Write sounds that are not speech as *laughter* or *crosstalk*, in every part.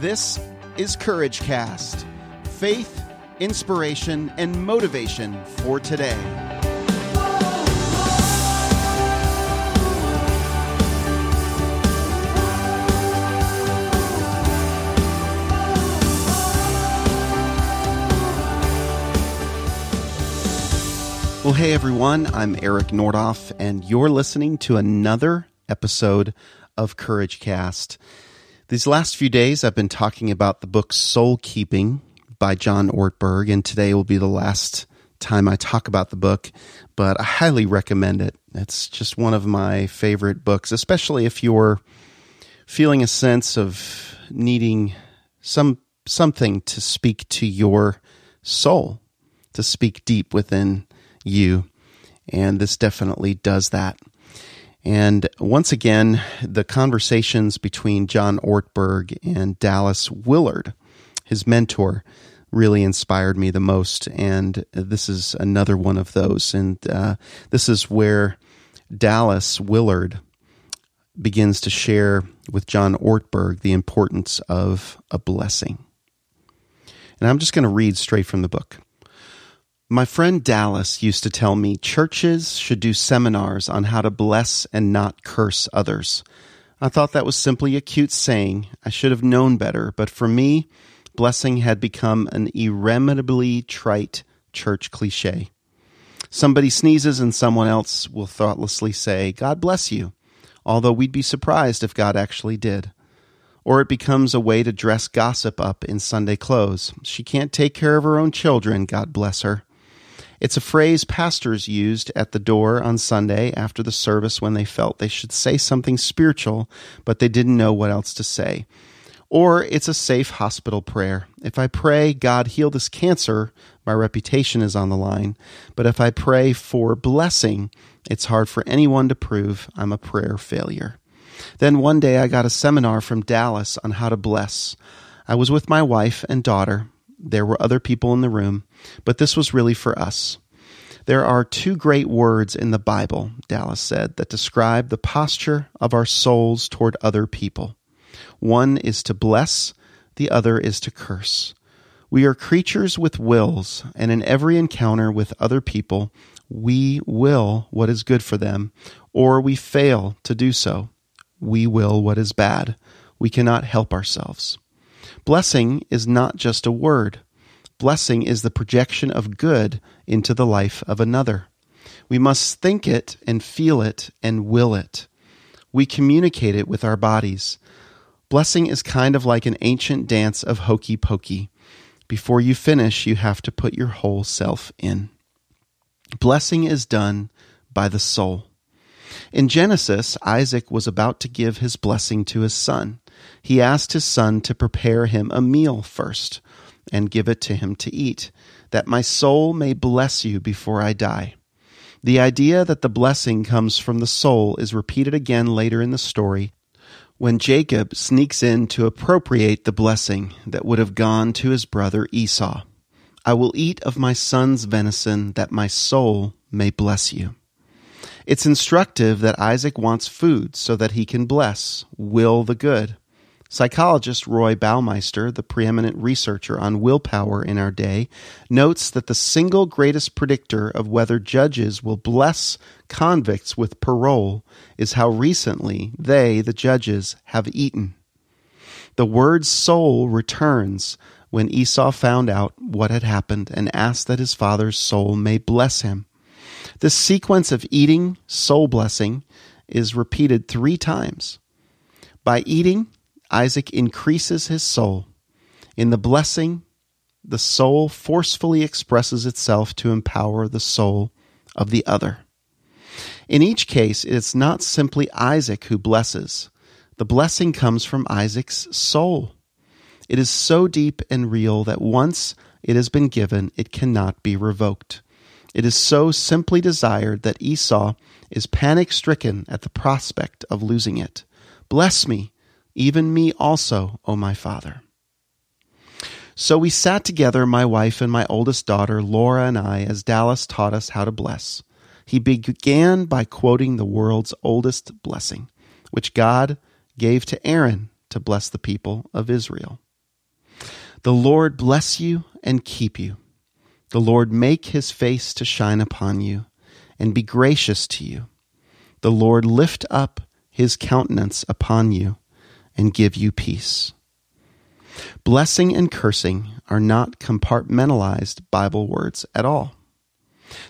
This is Courage Cast faith, inspiration, and motivation for today. Well, hey everyone, I'm Eric Nordoff, and you're listening to another episode of Courage Cast. These last few days, I've been talking about the book Soul Keeping by John Ortberg, and today will be the last time I talk about the book, but I highly recommend it. It's just one of my favorite books, especially if you're feeling a sense of needing some something to speak to your soul, to speak deep within you. And this definitely does that. And once again, the conversations between John Ortberg and Dallas Willard, his mentor, really inspired me the most. And this is another one of those. And uh, this is where Dallas Willard begins to share with John Ortberg the importance of a blessing. And I'm just going to read straight from the book. My friend Dallas used to tell me churches should do seminars on how to bless and not curse others. I thought that was simply a cute saying. I should have known better, but for me, blessing had become an irremediably trite church cliche. Somebody sneezes and someone else will thoughtlessly say, God bless you, although we'd be surprised if God actually did. Or it becomes a way to dress gossip up in Sunday clothes. She can't take care of her own children, God bless her. It's a phrase pastors used at the door on Sunday after the service when they felt they should say something spiritual, but they didn't know what else to say. Or it's a safe hospital prayer. If I pray, God heal this cancer, my reputation is on the line. But if I pray for blessing, it's hard for anyone to prove I'm a prayer failure. Then one day I got a seminar from Dallas on how to bless. I was with my wife and daughter. There were other people in the room, but this was really for us. There are two great words in the Bible, Dallas said, that describe the posture of our souls toward other people. One is to bless, the other is to curse. We are creatures with wills, and in every encounter with other people, we will what is good for them, or we fail to do so. We will what is bad. We cannot help ourselves. Blessing is not just a word. Blessing is the projection of good into the life of another. We must think it and feel it and will it. We communicate it with our bodies. Blessing is kind of like an ancient dance of hokey pokey. Before you finish, you have to put your whole self in. Blessing is done by the soul. In Genesis, Isaac was about to give his blessing to his son he asked his son to prepare him a meal first and give it to him to eat, that my soul may bless you before I die. The idea that the blessing comes from the soul is repeated again later in the story when Jacob sneaks in to appropriate the blessing that would have gone to his brother Esau. I will eat of my son's venison that my soul may bless you. It's instructive that Isaac wants food so that he can bless, will the good. Psychologist Roy Baumeister, the preeminent researcher on willpower in our day, notes that the single greatest predictor of whether judges will bless convicts with parole is how recently they, the judges, have eaten. The word soul returns when Esau found out what had happened and asked that his father's soul may bless him. This sequence of eating, soul blessing, is repeated three times. By eating, Isaac increases his soul. In the blessing, the soul forcefully expresses itself to empower the soul of the other. In each case, it's not simply Isaac who blesses. The blessing comes from Isaac's soul. It is so deep and real that once it has been given, it cannot be revoked. It is so simply desired that Esau is panic stricken at the prospect of losing it. Bless me, even me also, O my Father. So we sat together, my wife and my oldest daughter, Laura and I, as Dallas taught us how to bless. He began by quoting the world's oldest blessing, which God gave to Aaron to bless the people of Israel. The Lord bless you and keep you. The Lord make his face to shine upon you and be gracious to you. The Lord lift up his countenance upon you and give you peace. Blessing and cursing are not compartmentalized Bible words at all.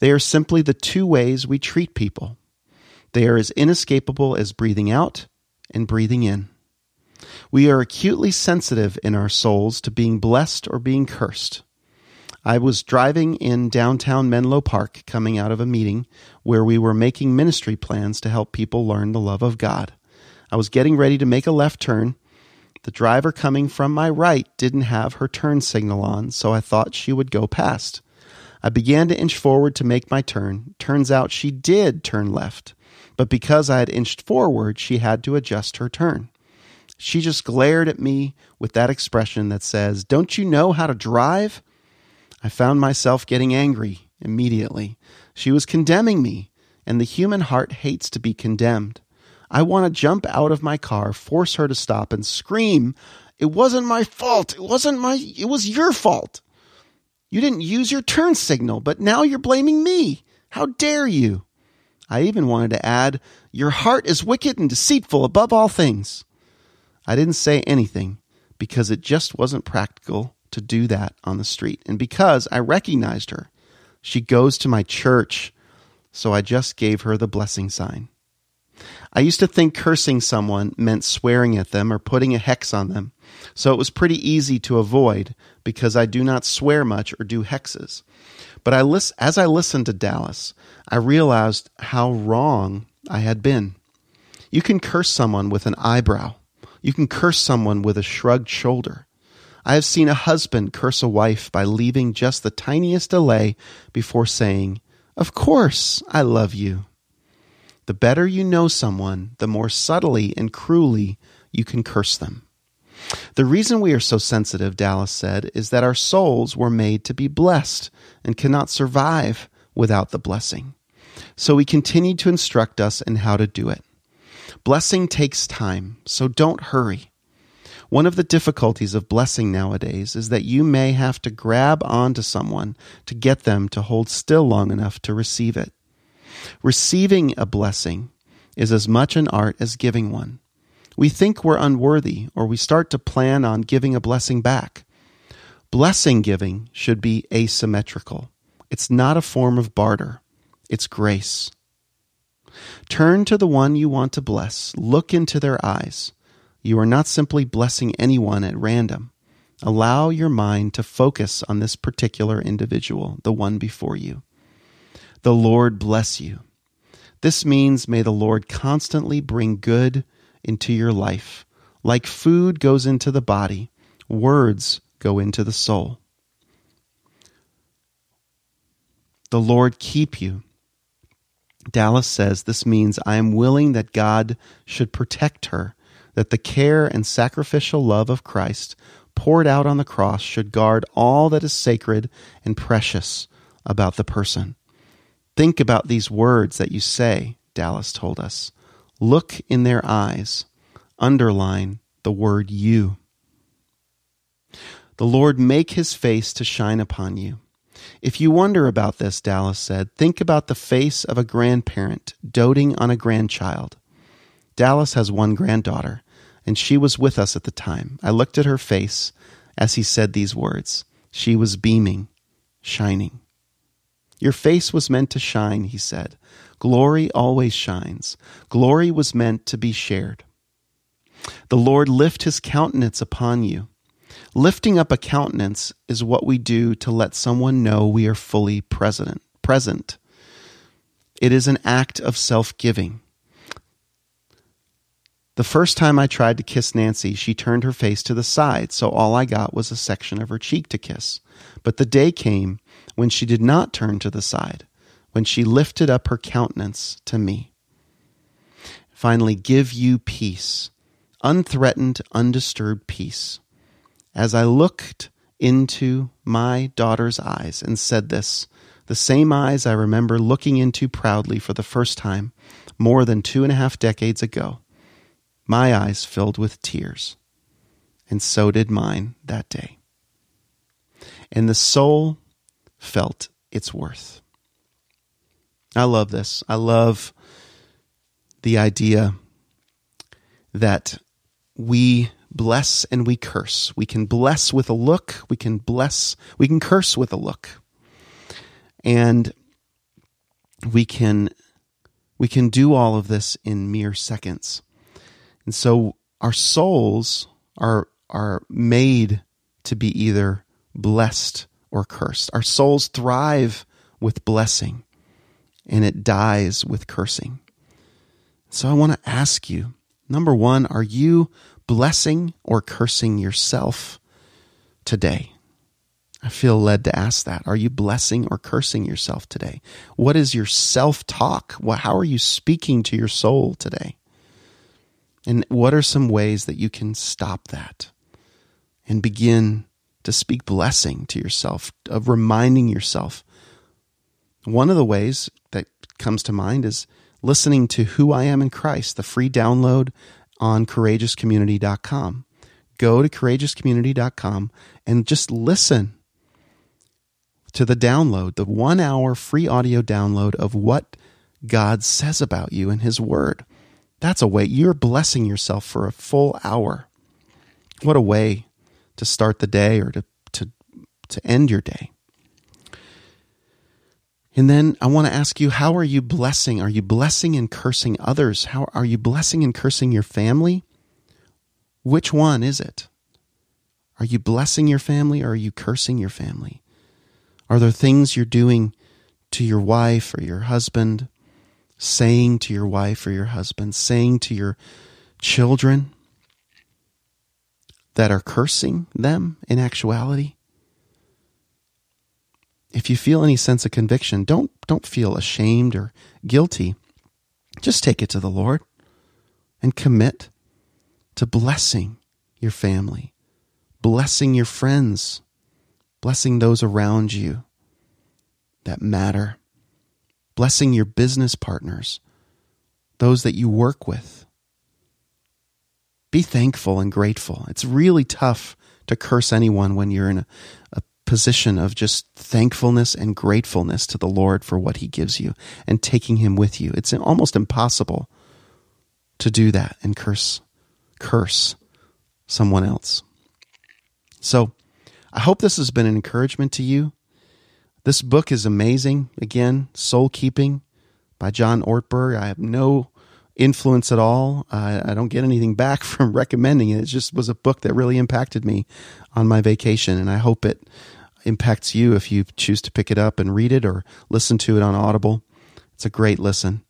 They are simply the two ways we treat people. They are as inescapable as breathing out and breathing in. We are acutely sensitive in our souls to being blessed or being cursed. I was driving in downtown Menlo Park coming out of a meeting where we were making ministry plans to help people learn the love of God. I was getting ready to make a left turn. The driver coming from my right didn't have her turn signal on, so I thought she would go past. I began to inch forward to make my turn. Turns out she did turn left, but because I had inched forward, she had to adjust her turn. She just glared at me with that expression that says, Don't you know how to drive? I found myself getting angry immediately. She was condemning me, and the human heart hates to be condemned. I want to jump out of my car, force her to stop, and scream, It wasn't my fault. It wasn't my, it was your fault. You didn't use your turn signal, but now you're blaming me. How dare you? I even wanted to add, Your heart is wicked and deceitful above all things. I didn't say anything because it just wasn't practical to do that on the street. And because I recognized her, she goes to my church, so I just gave her the blessing sign. I used to think cursing someone meant swearing at them or putting a hex on them, so it was pretty easy to avoid because I do not swear much or do hexes. But I lis- as I listened to Dallas, I realized how wrong I had been. You can curse someone with an eyebrow. You can curse someone with a shrugged shoulder. I have seen a husband curse a wife by leaving just the tiniest delay before saying, Of course, I love you. The better you know someone, the more subtly and cruelly you can curse them. The reason we are so sensitive, Dallas said, is that our souls were made to be blessed and cannot survive without the blessing. So he continued to instruct us in how to do it. Blessing takes time, so don't hurry. One of the difficulties of blessing nowadays is that you may have to grab onto someone to get them to hold still long enough to receive it. Receiving a blessing is as much an art as giving one. We think we're unworthy, or we start to plan on giving a blessing back. Blessing giving should be asymmetrical. It's not a form of barter, it's grace. Turn to the one you want to bless, look into their eyes. You are not simply blessing anyone at random. Allow your mind to focus on this particular individual, the one before you. The Lord bless you. This means may the Lord constantly bring good into your life. Like food goes into the body, words go into the soul. The Lord keep you. Dallas says this means I am willing that God should protect her that the care and sacrificial love of Christ poured out on the cross should guard all that is sacred and precious about the person. Think about these words that you say, Dallas told us. Look in their eyes. Underline the word you. The Lord make his face to shine upon you. If you wonder about this, Dallas said, think about the face of a grandparent doting on a grandchild. Dallas has one granddaughter, and she was with us at the time. I looked at her face as he said these words. She was beaming, shining. Your face was meant to shine, he said. Glory always shines. Glory was meant to be shared. The Lord lift his countenance upon you. Lifting up a countenance is what we do to let someone know we are fully present. present. It is an act of self giving. The first time I tried to kiss Nancy, she turned her face to the side, so all I got was a section of her cheek to kiss. But the day came when she did not turn to the side, when she lifted up her countenance to me. Finally, give you peace, unthreatened, undisturbed peace. As I looked into my daughter's eyes and said this, the same eyes I remember looking into proudly for the first time more than two and a half decades ago my eyes filled with tears, and so did mine that day. and the soul felt its worth. I love this. I love the idea that we bless and we curse. We can bless with a look, we can bless, we can curse with a look. And we can we can do all of this in mere seconds. And so our souls are are made to be either blessed or cursed. Our souls thrive with blessing and it dies with cursing. So I want to ask you number one, are you blessing or cursing yourself today? I feel led to ask that. Are you blessing or cursing yourself today? What is your self talk? How are you speaking to your soul today? And what are some ways that you can stop that and begin to speak blessing to yourself, of reminding yourself? One of the ways that comes to mind is listening to Who I Am in Christ, the free download on courageouscommunity.com. Go to courageouscommunity.com and just listen to the download, the one hour free audio download of what God says about you in His Word. That's a way you're blessing yourself for a full hour. What a way to start the day or to, to, to end your day. And then I want to ask you, how are you blessing? Are you blessing and cursing others? How are you blessing and cursing your family? Which one is it? Are you blessing your family or are you cursing your family? Are there things you're doing to your wife or your husband, saying to your wife or your husband, saying to your children that are cursing them in actuality? If you feel any sense of conviction, don't don't feel ashamed or guilty. Just take it to the Lord and commit to blessing your family, blessing your friends, blessing those around you that matter, blessing your business partners, those that you work with. Be thankful and grateful. It's really tough to curse anyone when you're in a, a position of just thankfulness and gratefulness to the Lord for what He gives you and taking Him with you. It's almost impossible to do that and curse curse someone else. So I hope this has been an encouragement to you. This book is amazing. Again, Soul Keeping by John Ortberg. I have no influence at all. I don't get anything back *laughs* from recommending it. It just was a book that really impacted me on my vacation, and I hope it impacts you if you choose to pick it up and read it or listen to it on Audible. It's a great listen.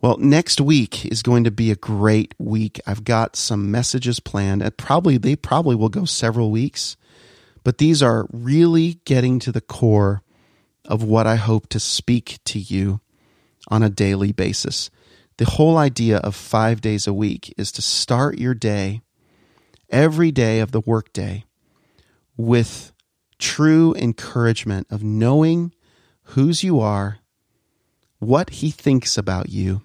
Well, next week is going to be a great week. I've got some messages planned. And probably they probably will go several weeks. But these are really getting to the core of what I hope to speak to you on a daily basis. The whole idea of five days a week is to start your day, every day of the workday, with true encouragement of knowing whose you are, what he thinks about you,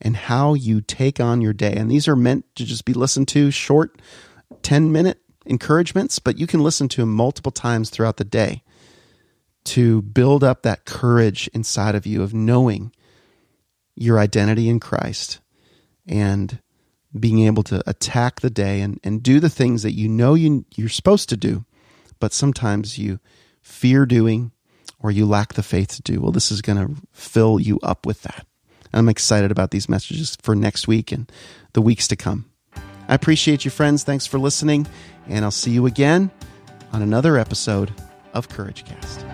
and how you take on your day. And these are meant to just be listened to short 10 minute encouragements, but you can listen to them multiple times throughout the day to build up that courage inside of you of knowing your identity in Christ and being able to attack the day and, and do the things that you know you, you're supposed to do, but sometimes you fear doing or you lack the faith to do. Well, this is going to fill you up with that. I'm excited about these messages for next week and the weeks to come. I appreciate you, friends. Thanks for listening, and I'll see you again on another episode of Courage Cast.